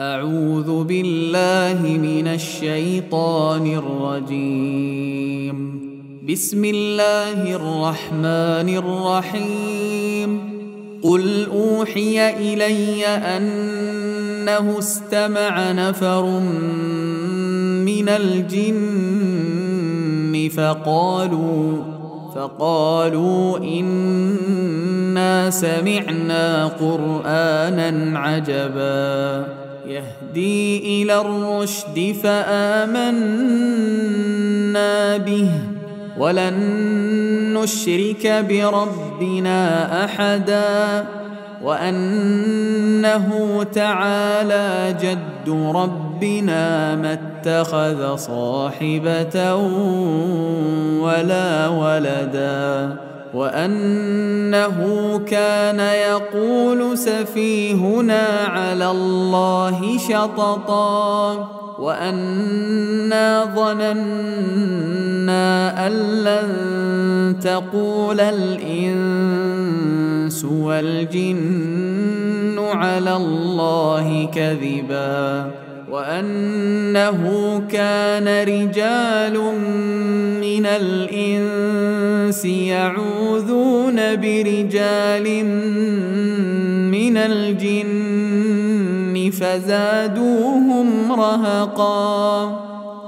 أعوذ بالله من الشيطان الرجيم. بسم الله الرحمن الرحيم. قل أوحي إلي أنه استمع نفر من الجن فقالوا فقالوا إنا سمعنا قرآنا عجباً. يهدي إلى الرشد فآمنا به. ولن نشرك بربنا أحدا. وأنه تعالى جد ربنا ما اتخذ صاحبة ولا ولدا. وأنه كان يقول سفيهنا على الله شططا وأنا ظننا أن لن تقول الإنس والجن على الله كذبا. وأنه كان رجال من الإنس يعوذون برجال من الجن فزادوهم رهقا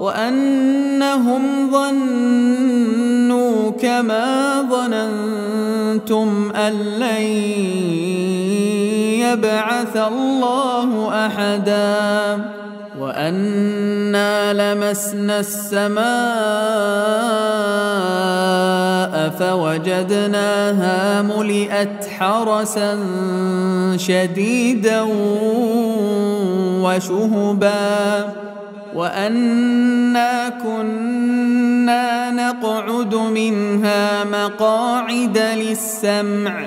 وأنهم ظنوا كما ظننتم أن لن يبعث الله أحدا وأنا لمسنا السماء فوجدناها ملئت حرسا شديدا وشهبا وأنا كنا نقعد منها مقاعد للسمع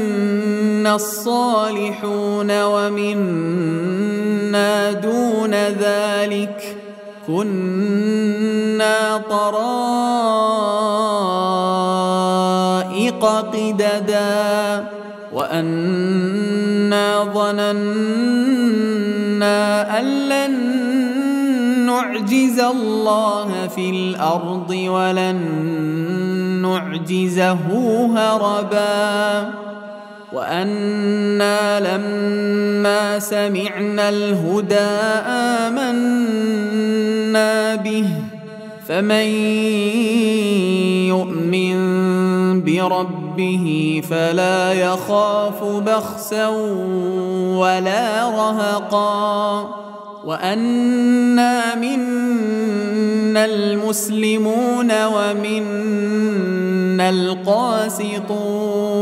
الصالحون ومنا دون ذلك كنا طرائق قددا وأنا ظننا أن لن نعجز الله في الأرض ولن نعجزه هربا وأنا لما سمعنا الهدى امنا به فمن يؤمن بربه فلا يخاف بخسا ولا رهقا وانا منا المسلمون ومنا القاسطون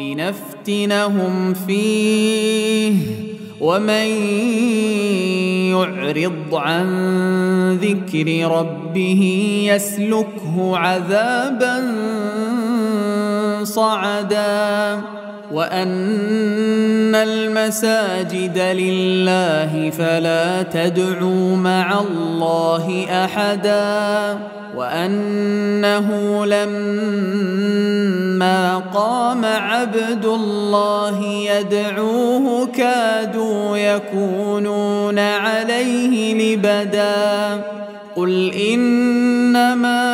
لنفتنهم فيه. ومن يعرض عن ذكر ربه يسلكه عذابا صعدا. وان المساجد لله فلا تدعوا مع الله احدا وانه لما قام عبد الله يدعوه كادوا يكونون عليه لبدا قل انما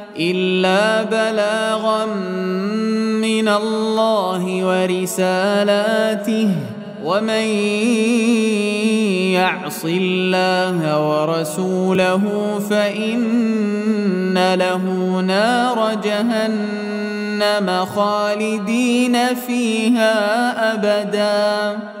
إلا بلاغا من الله ورسالاته ومن يعص الله ورسوله فإن له نار جهنم خالدين فيها أبداً.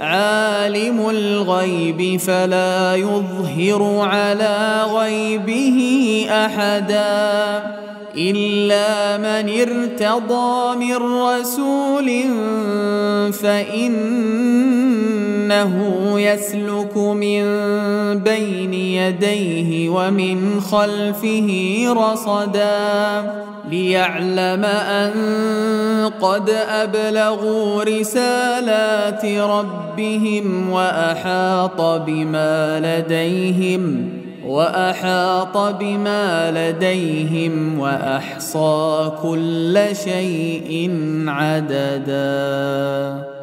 عالم الغيب فلا يظهر على غيبه أحدا إلا من ارتضى من رسول فانه يسلك من بين يديه ومن خلفه رصدا ليعلم أن قد أبلغوا رسالات ربهم وأحاط بما لديهم وأحاط بما لديهم وأحصى كل شيء عددا.